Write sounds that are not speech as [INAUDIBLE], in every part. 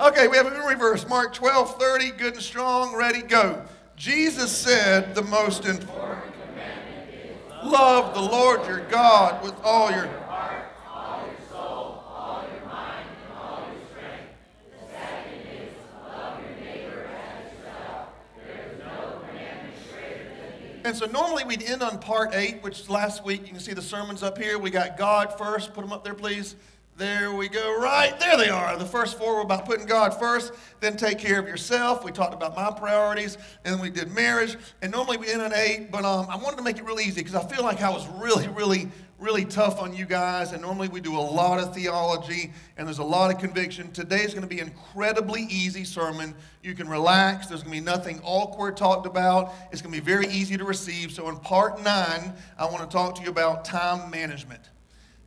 Okay, we have it in reverse. Mark 12, 30, good and strong, ready, go. Jesus said the most important commandment is love the Lord your God with all your heart, all your soul, all your mind, and all your strength. The second is love your neighbor as yourself. There is no commandment greater than these. And so normally we'd end on part eight, which last week you can see the sermons up here. We got God first. Put them up there, please. There we go. Right there they are. The first four were about putting God first, then take care of yourself. We talked about my priorities, and then we did marriage. And normally we end on eight, but um, I wanted to make it really easy because I feel like I was really, really, really tough on you guys. And normally we do a lot of theology, and there's a lot of conviction. Today is going to be an incredibly easy sermon. You can relax. There's going to be nothing awkward talked about. It's going to be very easy to receive. So in part nine, I want to talk to you about time management.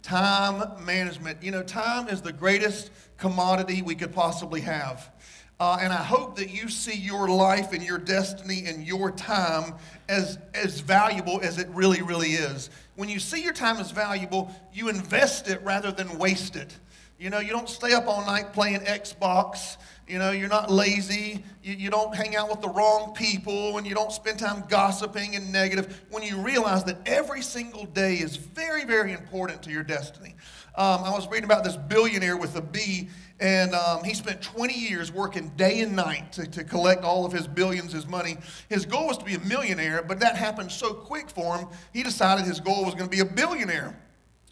Time management. You know, time is the greatest commodity we could possibly have. Uh, and I hope that you see your life and your destiny and your time as, as valuable as it really, really is. When you see your time as valuable, you invest it rather than waste it. You know, you don't stay up all night playing Xbox you know, you're not lazy. You, you don't hang out with the wrong people and you don't spend time gossiping and negative. When you realize that every single day is very, very important to your destiny. Um, I was reading about this billionaire with a B, and um, he spent 20 years working day and night to, to collect all of his billions, his money. His goal was to be a millionaire, but that happened so quick for him, he decided his goal was going to be a billionaire.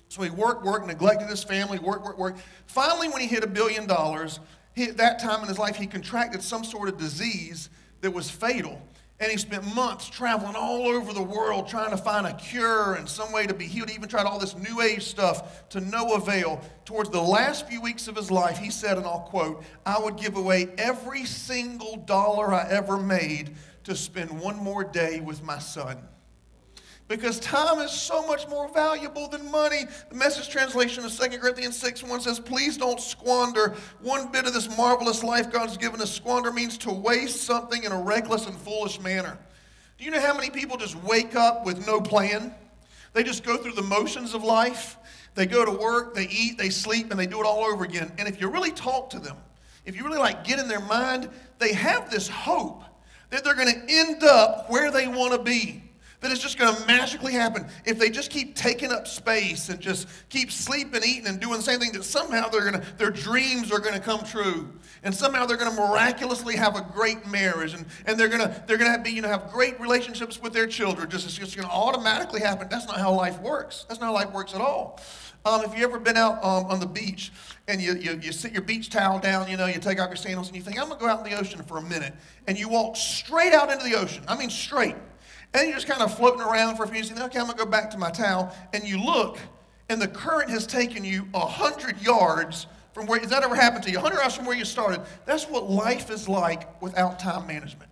So he worked, worked, neglected his family, worked, worked, worked. Finally, when he hit a billion dollars, he, at that time in his life, he contracted some sort of disease that was fatal. And he spent months traveling all over the world trying to find a cure and some way to be healed. He even tried all this new age stuff to no avail. Towards the last few weeks of his life, he said, and I'll quote, I would give away every single dollar I ever made to spend one more day with my son because time is so much more valuable than money. The message translation of 2 Corinthians 6 1 says, Please don't squander one bit of this marvelous life God's given us. Squander means to waste something in a reckless and foolish manner. Do you know how many people just wake up with no plan? They just go through the motions of life. They go to work, they eat, they sleep, and they do it all over again. And if you really talk to them, if you really like get in their mind, they have this hope that they're going to end up where they want to be that it's just going to magically happen if they just keep taking up space and just keep sleeping, eating, and doing the same thing. That somehow they're to, their dreams are going to come true, and somehow they're going to miraculously have a great marriage, and, and they're going to they're going to be you know have great relationships with their children. Just it's just going to automatically happen. That's not how life works. That's not how life works at all. Um, if you've ever been out um, on the beach and you, you, you sit your beach towel down, you know, you take off your sandals and you think, I'm going to go out in the ocean for a minute. And you walk straight out into the ocean. I mean, straight. And you're just kind of floating around for a few minutes. Okay, I'm going to go back to my towel. And you look, and the current has taken you 100 yards from where, has that ever happened to you? 100 yards from where you started. That's what life is like without time management.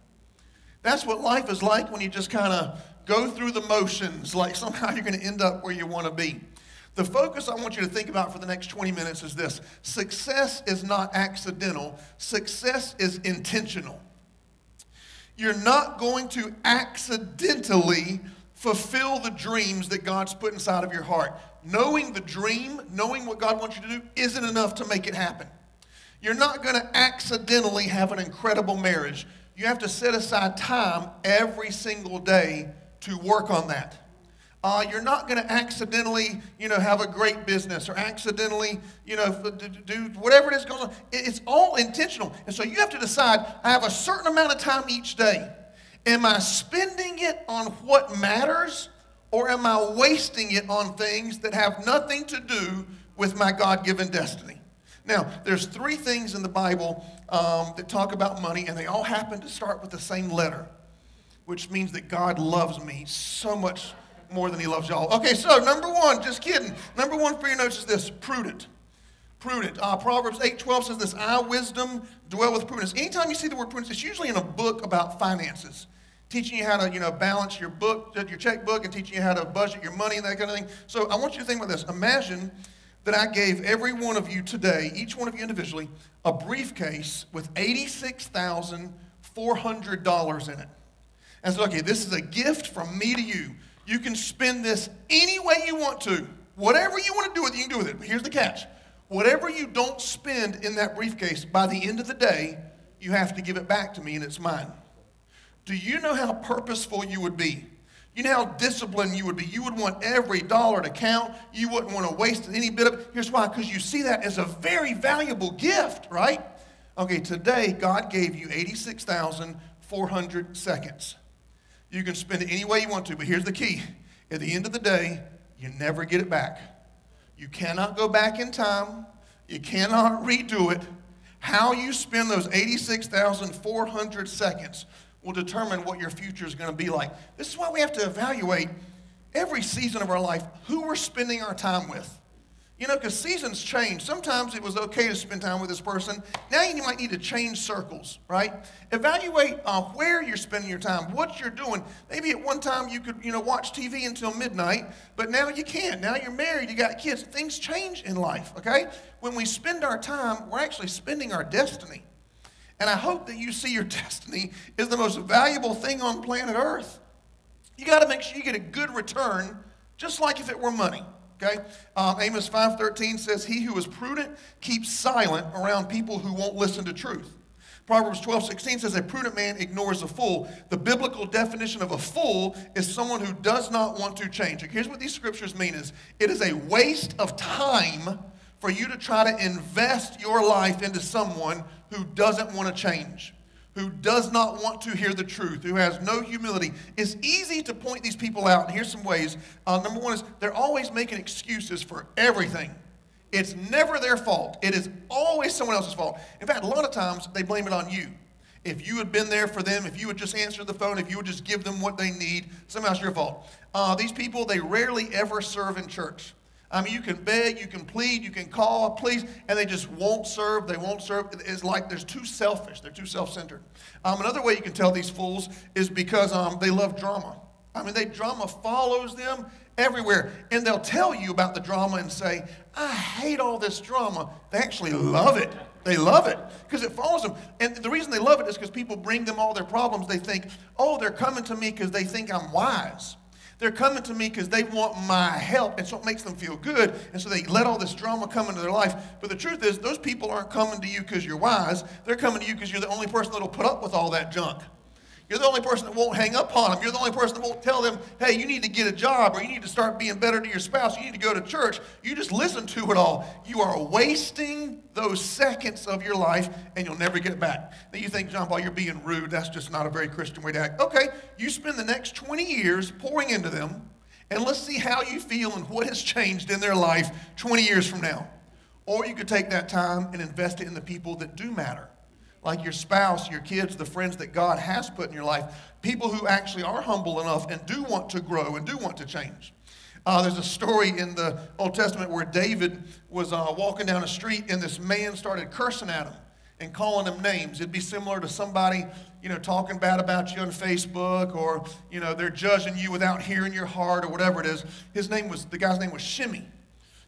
That's what life is like when you just kind of go through the motions, like somehow you're going to end up where you want to be. The focus I want you to think about for the next 20 minutes is this success is not accidental, success is intentional. You're not going to accidentally fulfill the dreams that God's put inside of your heart. Knowing the dream, knowing what God wants you to do, isn't enough to make it happen. You're not going to accidentally have an incredible marriage. You have to set aside time every single day to work on that. Uh, you're not going to accidentally, you know, have a great business or accidentally, you know, do whatever it is going on. It's all intentional. And so you have to decide, I have a certain amount of time each day. Am I spending it on what matters or am I wasting it on things that have nothing to do with my God-given destiny? Now, there's three things in the Bible um, that talk about money, and they all happen to start with the same letter, which means that God loves me so much more than he loves y'all. Okay, so number one, just kidding. Number one for your notes is this prudent. Prudent. Uh, Proverbs 8 12 says this I, wisdom, dwell with prudence. Anytime you see the word prudence, it's usually in a book about finances. Teaching you how to, you know, balance your book, your checkbook, and teaching you how to budget your money and that kind of thing. So I want you to think about this. Imagine that I gave every one of you today, each one of you individually, a briefcase with $86,400 in it. And so, okay, this is a gift from me to you. You can spend this any way you want to. Whatever you want to do with it, you can do with it. But here's the catch Whatever you don't spend in that briefcase, by the end of the day, you have to give it back to me and it's mine. Do you know how purposeful you would be? You know how disciplined you would be. You would want every dollar to count. You wouldn't want to waste any bit of it. Here's why because you see that as a very valuable gift, right? Okay, today God gave you 86,400 seconds. You can spend it any way you want to, but here's the key. At the end of the day, you never get it back. You cannot go back in time. You cannot redo it. How you spend those 86,400 seconds will determine what your future is going to be like. This is why we have to evaluate every season of our life who we're spending our time with. You know, because seasons change. Sometimes it was okay to spend time with this person. Now you might need to change circles, right? Evaluate uh, where you're spending your time, what you're doing. Maybe at one time you could, you know, watch TV until midnight, but now you can't. Now you're married, you got kids. Things change in life, okay? When we spend our time, we're actually spending our destiny. And I hope that you see your [LAUGHS] destiny is the most valuable thing on planet Earth. You got to make sure you get a good return, just like if it were money. Okay, um, Amos 5:13 says, "He who is prudent keeps silent around people who won't listen to truth." Proverbs 12:16 says, "A prudent man ignores a fool." The biblical definition of a fool is someone who does not want to change. Here's what these scriptures mean: is it is a waste of time for you to try to invest your life into someone who doesn't want to change, who does not want to hear the truth, who has no humility. It's easy to point these people out, and here's some ways. Uh, number one is they're always making excuses for everything. It's never their fault. It is always someone else's fault. In fact, a lot of times they blame it on you. If you had been there for them, if you would just answer the phone, if you would just give them what they need, somehow it's your fault. Uh, these people, they rarely ever serve in church. I mean, you can beg, you can plead, you can call, please, and they just won't serve. They won't serve. It's like they're too selfish. They're too self-centered. Um, another way you can tell these fools is because um, they love drama. I mean, they drama follows them everywhere, and they'll tell you about the drama and say, "I hate all this drama." They actually love it. They love it because it follows them. And the reason they love it is because people bring them all their problems. They think, "Oh, they're coming to me because they think I'm wise." They're coming to me because they want my help, and so it makes them feel good. And so they let all this drama come into their life. But the truth is, those people aren't coming to you because you're wise. They're coming to you because you're the only person that'll put up with all that junk. You're the only person that won't hang up on them. You're the only person that won't tell them, hey, you need to get a job or you need to start being better to your spouse. You need to go to church. You just listen to it all. You are wasting those seconds of your life and you'll never get it back. Now you think, John Paul, you're being rude. That's just not a very Christian way to act. Okay, you spend the next 20 years pouring into them and let's see how you feel and what has changed in their life 20 years from now. Or you could take that time and invest it in the people that do matter like your spouse, your kids, the friends that God has put in your life, people who actually are humble enough and do want to grow and do want to change. Uh, there's a story in the Old Testament where David was uh, walking down a street and this man started cursing at him and calling him names. It'd be similar to somebody, you know, talking bad about you on Facebook or, you know, they're judging you without hearing your heart or whatever it is. His name was, the guy's name was Shimmy.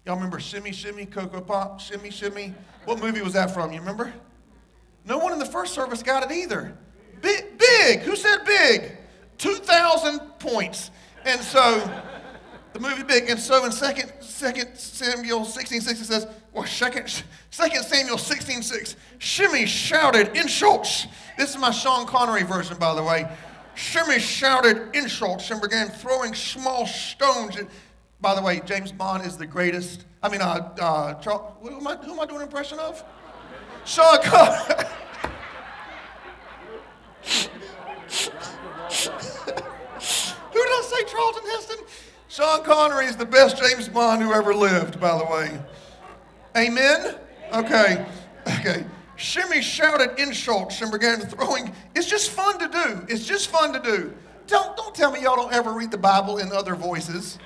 Y'all remember Shimmy, Shimmy, Cocoa Pop, Shimmy, Shimmy? What movie was that from? You remember? No one in the first service got it either. Big, big. Who said big? 2,000 points. And so the movie Big. And so in 2nd, second Samuel 16 6, it says, well, 2nd, second Samuel 16 6, Shimmy shouted insults. This is my Sean Connery version, by the way. Shimmy shouted insults and began throwing small stones. At, by the way, James Bond is the greatest. I mean, uh, uh, Charles, who, am I, who am I doing an impression of? Sean Connery. Who did I say, Charlton Heston? Sean Connery is the best James Bond who ever lived, by the way. Amen? Okay. Okay. Shimmy shouted insults and began throwing. It's just fun to do. It's just fun to do. Don't, don't tell me y'all don't ever read the Bible in other voices.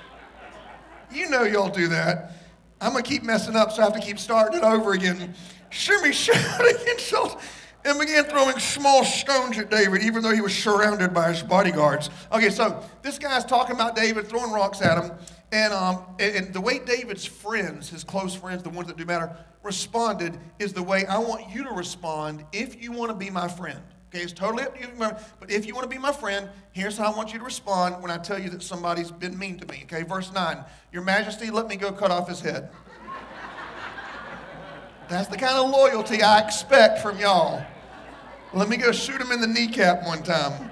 You know y'all do that. I'm going to keep messing up, so I have to keep starting it over again. Shimmy shouted [LAUGHS] insults and began throwing small stones at David, even though he was surrounded by his bodyguards. Okay, so this guy's talking about David, throwing rocks at him. And, um, and, and the way David's friends, his close friends, the ones that do matter, responded is the way I want you to respond if you want to be my friend. Okay, it's totally up to you. But if you want to be my friend, here's how I want you to respond when I tell you that somebody's been mean to me. Okay, verse 9 Your Majesty, let me go cut off his head. That's the kind of loyalty I expect from y'all. Let me go shoot him in the kneecap one time.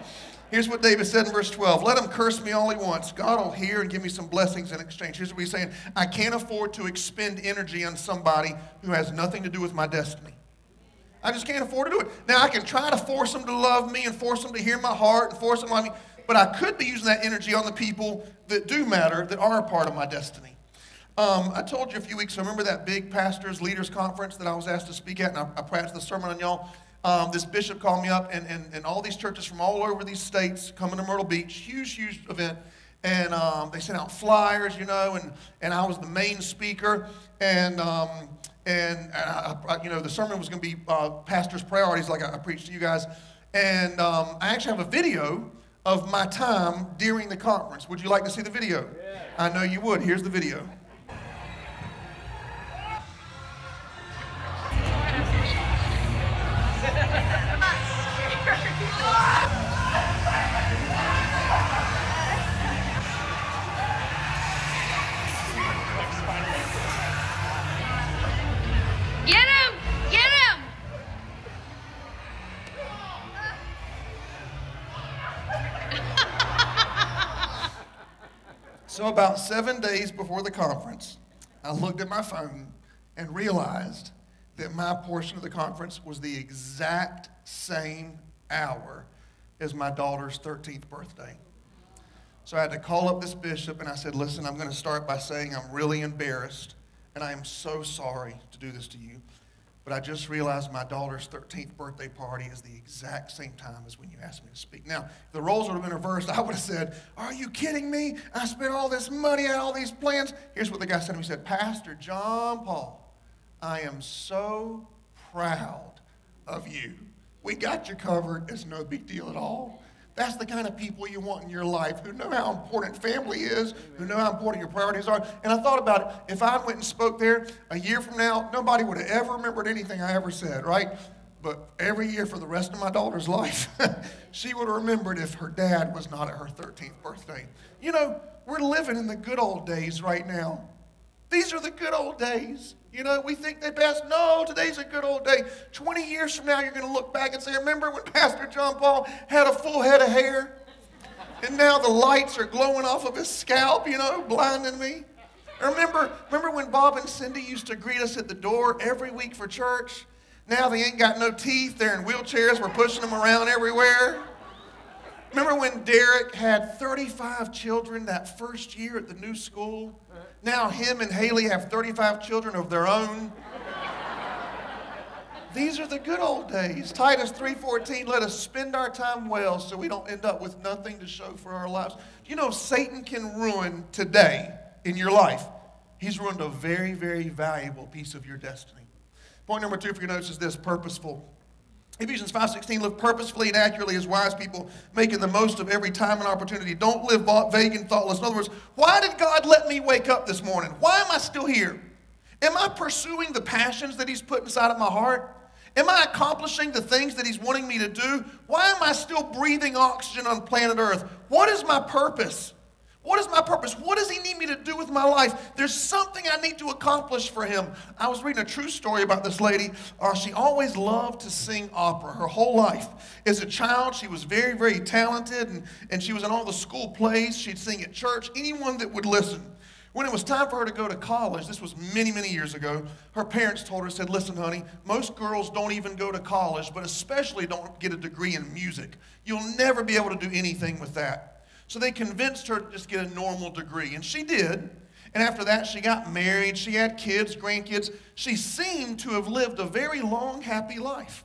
Here's what David said in verse 12 Let him curse me all he wants. God will hear and give me some blessings in exchange. Here's what he's saying I can't afford to expend energy on somebody who has nothing to do with my destiny. I just can't afford to do it. Now, I can try to force them to love me and force them to hear my heart and force them to love me, but I could be using that energy on the people that do matter, that are a part of my destiny. Um, I told you a few weeks ago, remember that big pastors, leaders conference that I was asked to speak at, and I, I practiced the sermon on y'all? Um, this bishop called me up, and, and, and all these churches from all over these states coming to Myrtle Beach, huge, huge event. And um, they sent out flyers, you know, and, and I was the main speaker. And, um, and I, I, you know, the sermon was going to be uh, pastor's priorities, like I, I, preached to you guys. And um, I actually have a video of my time during the conference. Would you like to see the video? Yeah. I know you would. Here's the video. So, about seven days before the conference, I looked at my phone and realized that my portion of the conference was the exact same hour as my daughter's 13th birthday. So I had to call up this bishop and I said, Listen, I'm going to start by saying I'm really embarrassed and I am so sorry to do this to you. But I just realized my daughter's 13th birthday party is the exact same time as when you asked me to speak. Now, if the roles would have been reversed, [LAUGHS] I would have said, Are you kidding me? I spent all this money on all these plans. Here's what the guy said to me He said, Pastor John Paul, I am so proud of you. We got you covered. It's no big deal at all. That's the kind of people you want in your life who know how important family is, who know how important your priorities are. And I thought about it. If I went and spoke there a year from now, nobody would have ever remembered anything I ever said, right? But every year for the rest of my daughter's [LAUGHS] life, she would have remembered if her dad was not at her 13th birthday. You know, we're living in the good old days right now. These are the good old days. You know, we think they passed. No, today's a good old day. 20 years from now, you're going to look back and say, Remember when [LAUGHS] Pastor John Paul had a full head of hair? And now the lights are glowing off of his scalp, you know, blinding me. Remember, remember when Bob and Cindy used to greet us at the door every week for church? Now they ain't got no teeth. They're in wheelchairs. We're pushing them around everywhere. Remember when Derek had 35 children that first year at the new school? Now him and Haley have 35 children of their own. These are the good old days. Titus 3:14, let us spend our time well so we don't end up with nothing to show for our lives. You know Satan can ruin today in your life. He's ruined a very, very valuable piece of your destiny. Point number two for your notes is this purposeful. Ephesians 5.16, live purposefully and accurately as wise people, making the most of every time and opportunity. Don't live vague and thoughtless. In other words, why did God let me wake up this morning? Why am I still here? Am I pursuing the passions that He's put inside of my heart? Am I accomplishing the things that He's wanting me to do? Why am I still breathing oxygen on planet Earth? What is my purpose? What is my purpose? What does he need me to do with my life? There's something I need to accomplish for him. I was reading a true story about this lady. Uh, she always loved to sing opera her whole life. As a child, she was very, very talented, and, and she was in all the school plays. She'd sing at church, anyone that would listen. When it was time for her to go to college, this was many, many years ago, her parents told her, said, listen, honey, most girls don't even go to college, but especially don't get a degree in music. You'll never be able to do anything with that. So they convinced her to just get a normal degree, and she did. And after that, she got married. She had kids, grandkids. She seemed to have lived a very long, happy life.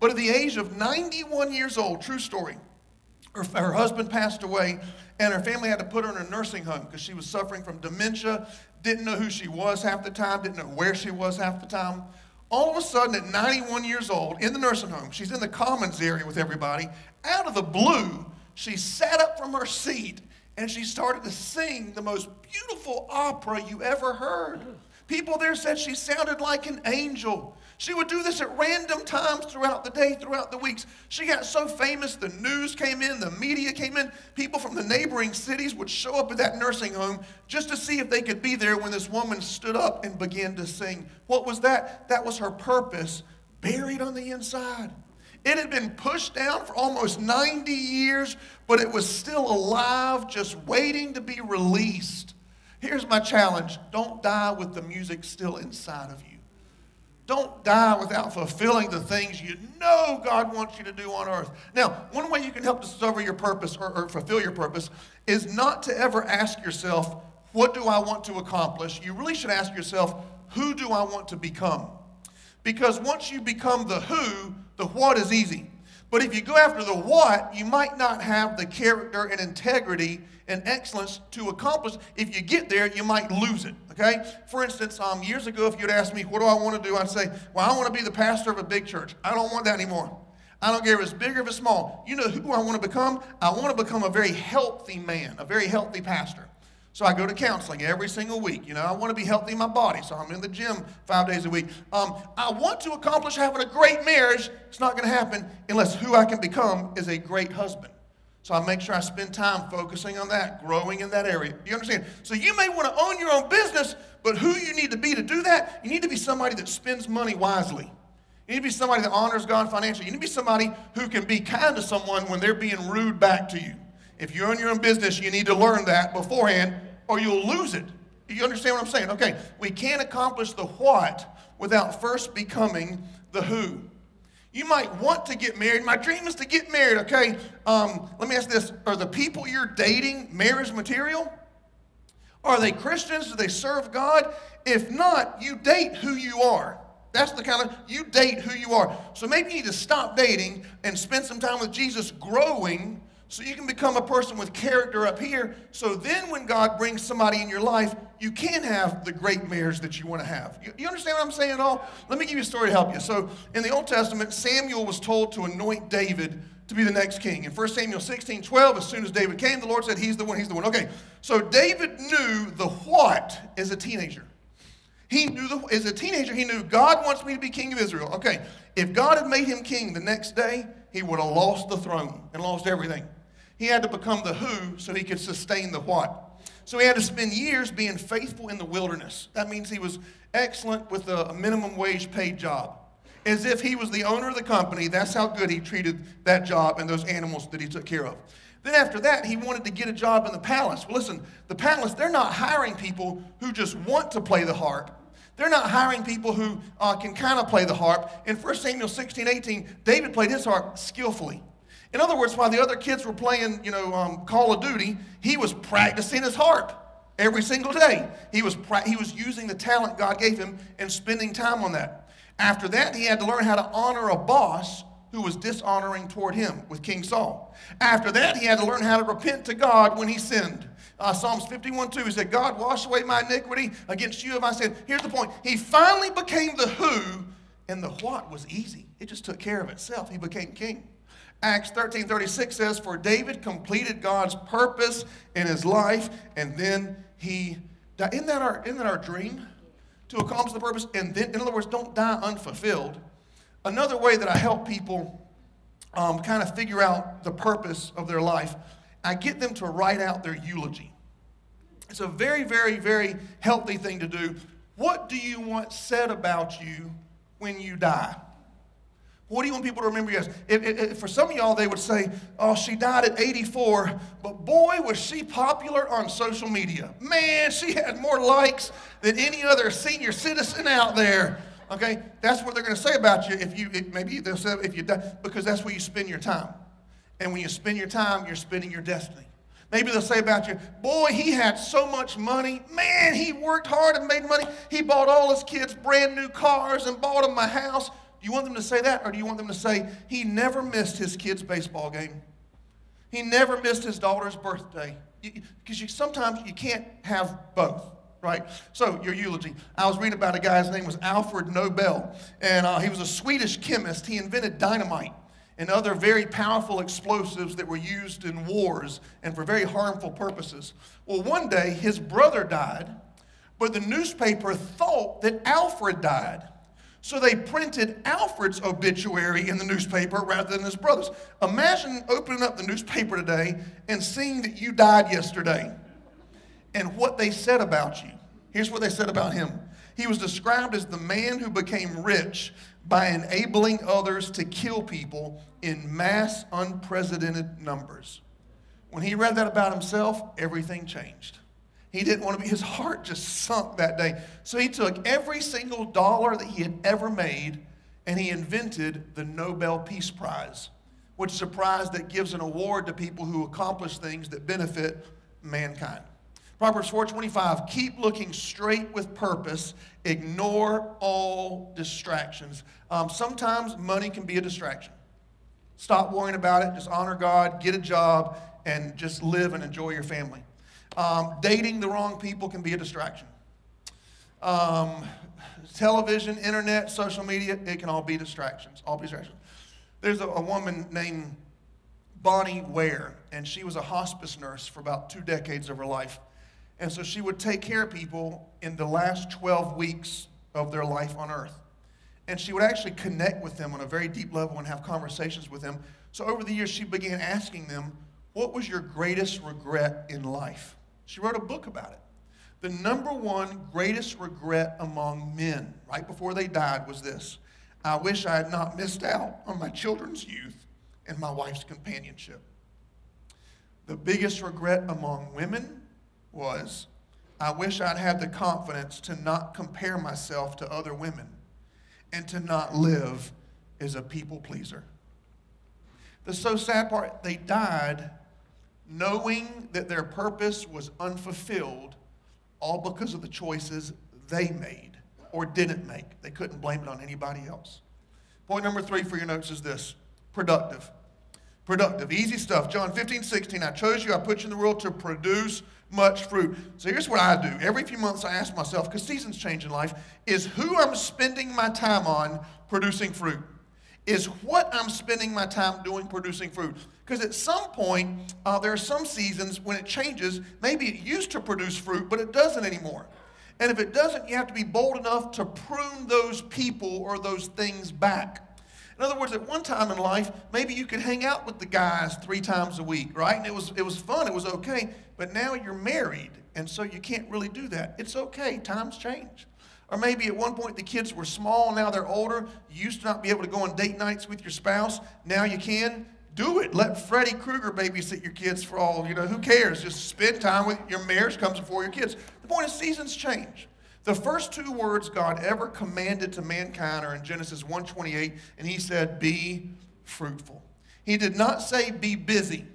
But at the age of 91 years old, true story, her, her husband passed away, and her family had to put her in a nursing home because she was suffering from dementia, didn't know who she was half the time, didn't know where she was half the time. All of a sudden, at 91 years old, in the nursing home, she's in the commons area with everybody. Out of the blue, she sat up from her seat and she started to sing the most beautiful opera you ever heard. People there said she sounded like an angel. She would do this at random times throughout the day, throughout the weeks. She got so famous, the news came in, the media came in. People from the neighboring cities would show up at that nursing home just to see if they could be there when this woman stood up and began to sing. What was that? That was her purpose, buried on the inside. It had been pushed down for almost 90 years, but it was still alive, just waiting to be released. Here's my challenge don't die with the music still inside of you. Don't die without fulfilling the things you know God wants you to do on earth. Now, one way you can help discover your purpose or, or, fulfill your purpose is not to ever ask yourself, What do I want to accomplish? You really should ask yourself, Who do I want to become? Because once you become the who, the what is easy. But if you go after the what, you might not have the character and integrity and excellence to accomplish. If you get there, you might lose it. Okay? For instance, um, years ago, if you'd asked me, what do I want to do? I'd say, well, I want to be the pastor of a big church. I don't want that anymore. I don't care if it's big or if it's small. You know who I want to become? I want to become a very healthy man, a very healthy pastor. So I go to counseling every single week. You know, I want to be healthy in my body, so I'm in the gym five days a week. Um, I want to accomplish having a great marriage. It's not going to happen unless who I can become is a great husband. So I make sure I spend time focusing on that, growing in that area. Do you understand? So you may want to own your own business, but who you need to be to do that, you need to be somebody that spends money wisely. You need to be somebody that honors God financially. You need to be somebody who can be kind to someone when they're being rude back to you. If you own your own business, you need to learn that beforehand or you'll lose it. You understand what I'm saying? Okay, we can't accomplish the what without first becoming the who. You might want to get married. My dream is to get married, okay? Um, let me ask this Are the people you're dating marriage material? Are they Christians? Do they serve God? If not, you date who you are. That's the kind of, you date who you are. So maybe you need to stop dating and spend some time with Jesus growing so you can become a person with character up here. So then, when God brings somebody in your life, you can have the great marriage that you want to have. You, you, understand what I'm saying at all? Let me give you a story to help you. So, in the Old Testament, Samuel was told to anoint David to be the next king. In 1 Samuel 16 12, as soon as David came, the Lord said, He's the one, He's the one. Okay, so David knew the what as a teenager. He knew, the, as a teenager, he knew God wants me to be king of Israel. Okay, if God had made him king the next day, he would have lost the throne and lost everything. He had to become the who so he could sustain the what. So he had to spend years being faithful in the wilderness. That means he was excellent with a minimum wage paid job. As if he was the owner of the company, that's how good he treated that job and those animals that he took care of. Then after that, he wanted to get a job in the palace. Well, listen, the palace, they're not hiring people who just want to play the harp. They're not hiring people who uh, can kind of play the harp. In 1 Samuel 16, 18, David played his harp skillfully. In other words, while the other kids were playing, you know, um, Call of Duty, he was practicing his harp every single day. He was, pra- he was using the talent God gave him and spending time on that. After that, he had to learn how to honor a boss who was dishonoring toward him with King Saul. After that, he had to learn how to repent to God when he sinned. Uh, Psalms 51 2, he said, God, wash away my iniquity. Against you have I said. Here's the point. He finally became the who, and the what was easy. It just took care of itself. He became king. Acts 13 36 says, For David completed God's purpose in his life, and then he died. Isn't that our, isn't that our dream? To accomplish the purpose, and then, in other words, don't die unfulfilled. Another way that I help people um, kind of figure out the purpose of their life, I get them to write out their eulogy. It's a very, very, very healthy thing to do. What do you want said about you when you die? What do you want people to remember you as? If, if, for some of y'all, they would say, oh, she died at 84, but boy, was she popular on social media. Man, she had more likes than any other senior citizen out there. Okay, that's what they're going to say about you if you, maybe they'll say if you die, because that's where you spend your time. And when you spend your time, you're spending your destiny. Maybe they'll say about you, boy, he had so much money. Man, he worked hard and made money. He bought all his kids brand new cars and bought them a house. Do you want them to say that, or do you want them to say he never missed his kid's baseball game? He never missed his daughter's birthday. Because you, you, sometimes you can't have both, right? So, your eulogy. I was reading about a guy, his name was Alfred Nobel, and uh, he was a Swedish chemist. He invented dynamite and other very powerful explosives that were used in wars and for very harmful purposes. Well, one day his brother died, but the newspaper thought that Alfred died. So they printed Alfred's obituary in the newspaper rather than his brother's. Imagine opening up the newspaper today and seeing that you died yesterday and what they said about you. Here's what they said about him He was described as the man who became rich by enabling others to kill people in mass, unprecedented numbers. When he read that about himself, everything changed. He didn't want to be, his heart just sunk that day. So he took every single dollar that he had ever made and he invented the Nobel Peace Prize, which is a prize that gives an award to people who accomplish things that benefit mankind. Proverbs 4:25, keep looking straight with purpose, ignore all distractions. Um, sometimes money can be a distraction. Stop worrying about it, just honor God, get a job, and just live and enjoy your family. Um, dating the wrong people can be a distraction. Um, television, internet, social media, it can all be distractions. All be distractions. There's a, a woman named Bonnie Ware, and she was a hospice nurse for about two decades of her life. And so she would take care of people in the last 12 weeks of their life on earth. And she would actually connect with them on a very deep level and have conversations with them. So over the years, she began asking them, What was your greatest regret in life? She wrote a book about it. The number one greatest regret among men, right before they died, was this I wish I had not missed out on my children's youth and my wife's companionship. The biggest regret among women was I wish I'd had the confidence to not compare myself to other women and to not live as a people pleaser. The so sad part, they died knowing that their purpose was unfulfilled, all because of the choices they made or didn't make. They couldn't blame it on anybody else. Point number three for your notes is this productive. Productive. Easy stuff. John 15, 16. I chose you, I put you in the world to produce much fruit. So here's what I do. Every few months I ask myself, because seasons change in life, is who I'm spending my time on producing fruit? Is what I'm spending my time doing producing fruit? Because at some point, uh, there are some seasons when it changes. Maybe it used to produce fruit, but it doesn't anymore. And if it doesn't, you have to be bold enough to prune those people or those things back. In other words, at one time in life, maybe you could hang out with the guys three times a week, right? And it was, it was fun, it was okay. But now you're married, and so you can't really do that. It's okay, times change. Or maybe at one point the kids were small, now they're older. You used to not be able to go on date nights with your spouse. Now you can. Do it. Let Freddy Krueger babysit your kids for all, you know, who cares? Just spend time with your marriage comes before your kids. The point is, seasons change. The first two words God ever commanded to mankind are in Genesis 1:28, and he said, "Be fruitful." He did not say be busy.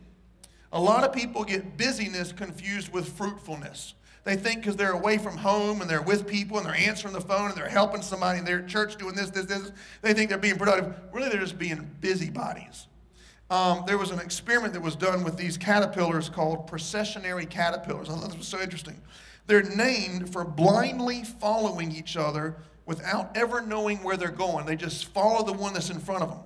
A lot of people get busyness confused with fruitfulness. They think because they're away from home and they're with people and they're answering the phone and they're helping somebody and they're at church doing this, this, this, they think they're being productive. Really, they're just being busybodies. Um, there was an experiment that was done with these caterpillars called processionary caterpillars. I thought this was so interesting. They're named for blindly following each other without ever knowing where they're going. They just follow the one that's in front of them.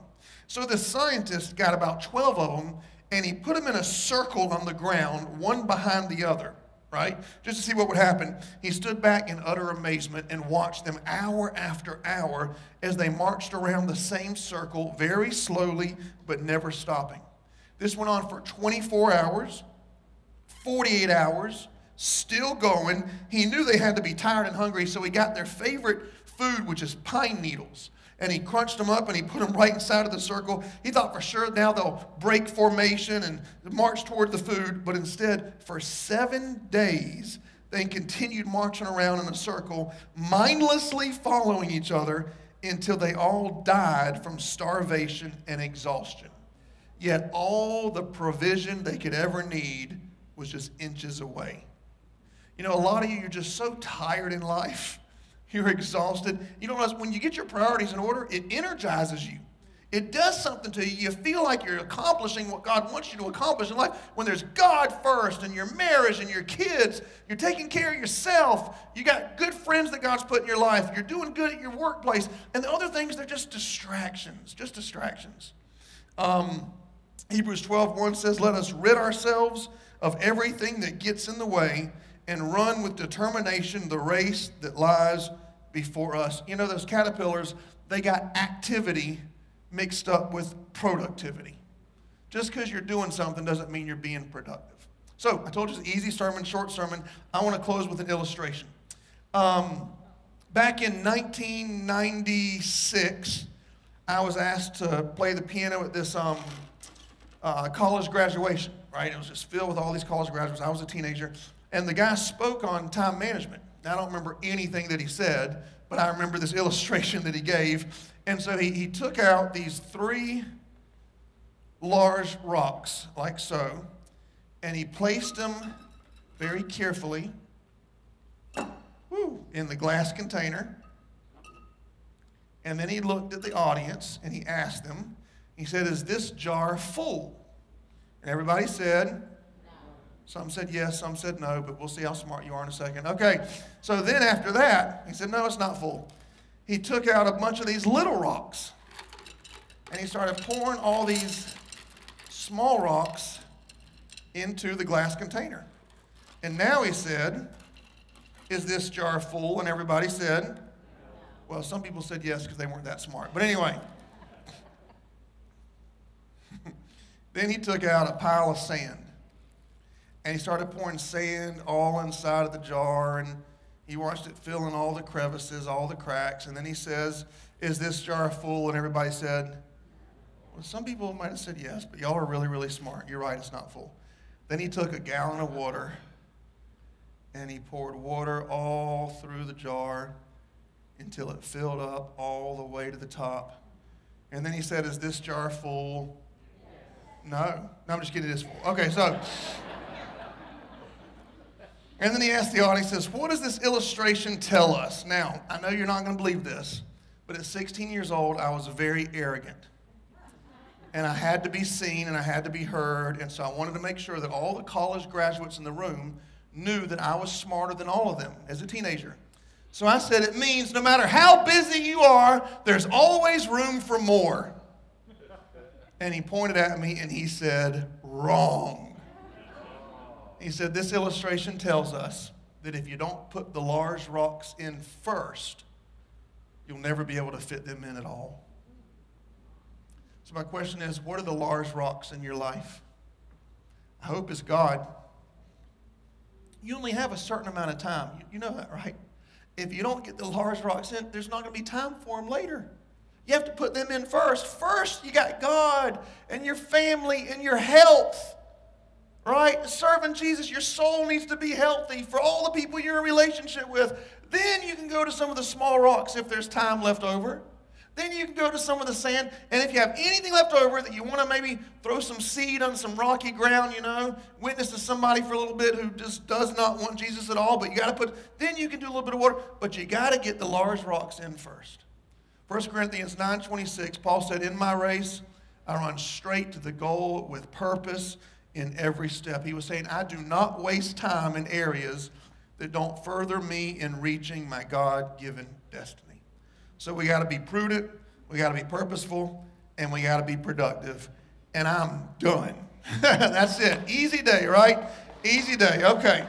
So the scientist got about 12 of them and he put them in a circle on the ground, one behind the other, right? Just to see what would happen. He stood back in utter amazement and watched them hour after hour as they marched around the same circle very slowly but never stopping. This went on for 24 hours, 48 hours, still going. He knew they had to be tired and hungry, so he got their favorite food, which is pine needles. And he crunched them up and he put them right inside of the circle. He thought for sure now they'll break formation and march toward the food, but instead, for seven days, they continued marching around in a circle, mindlessly following each other until they all died from starvation and exhaustion. Yet all the provision they could ever need was just inches away. You know, a lot of you, you're just so tired in life. You're exhausted. You know, when you get your priorities in order, it energizes you. It does something to you. You feel like you're accomplishing what God wants you to accomplish in life. When there's God first and your marriage and your kids, you're taking care of yourself. You got good friends that God's put in your life. You're doing good at your workplace. And the other things, they're just distractions, just distractions. Um, Hebrews 12, 1 says, Let us rid ourselves of everything that gets in the way and run with determination the race that lies before us. You know, those caterpillars, they got activity mixed up with productivity. Just because you're doing something doesn't mean you're being productive. So, I told you it's an easy sermon, short sermon. I want to close with an illustration. Um, back in 1996, I was asked to play the piano at this um, uh, college graduation, right? It was just filled with all these college graduates. I was a teenager. And the guy spoke on time management. Now, I don't remember anything that he said, but I remember this [LAUGHS] illustration that he gave. And so he, he took out these three large rocks, like so, and he placed them very carefully in the glass container. And then he looked at the audience and he asked them, he said, Is this jar full? And everybody said, some said yes, some said no, but we'll see how smart you are in a second. Okay, so then after that, he said, No, it's not full. He took out a bunch of these little rocks and he started pouring all these small rocks into the glass container. And now he said, Is this jar full? And everybody said, Well, some people said yes because they weren't that smart. But anyway, [LAUGHS] then he took out a pile of sand and he started pouring sand all inside of the jar and he watched it fill in all the crevices, all the cracks. And then he says, Is this jar full? And everybody said, Well, some people might have said yes, but y'all are really, really smart. You're right, it's not full. Then he took a gallon of water and he poured water all through the jar until it filled up all the way to the top. And then he said, Is this jar full? No. No, I'm just kidding, it is full. Okay, so. And then he asked the audience, says, What does this illustration tell us? Now, I know you're not going to believe this, but at 16 years old, I was very arrogant. And I had to be seen and I had to be heard. And so I wanted to make sure that all the college graduates in the room knew that I was smarter than all of them as a teenager. So I said, It means no matter how busy you are, there's always room for more. And he pointed at me and he said, Wrong. He said, This illustration tells us that if you don't put the large rocks in first, you'll never be able to fit them in at all. So, my question is what are the large rocks in your life? I hope is God. You only have a certain amount of time. You know that, right? If you don't get the large rocks in, there's not going to be time for them later. You have to put them in first. First, you got God and your family and your health right? Serving Jesus, your soul needs to be healthy for all the people you're in relationship with. Then you can go to some of the small rocks if there's time left over. Then you can go to some of the sand, and if you have anything left over that you want to maybe throw some seed on some rocky ground, you know, witness to somebody for a little bit who just does not want Jesus at all, but you got to put, then you can do a little bit of water, but you got to get the large rocks in first. 1 Corinthians 9.26, Paul said, In my race, I run straight to the goal with purpose in every step. He was saying, I do not waste time in areas that don't further me in reaching my God given destiny. So we got to be prudent, we got to be purposeful, and we got to be productive. And I'm done. [LAUGHS] That's it. Easy day, right? Easy day. Okay.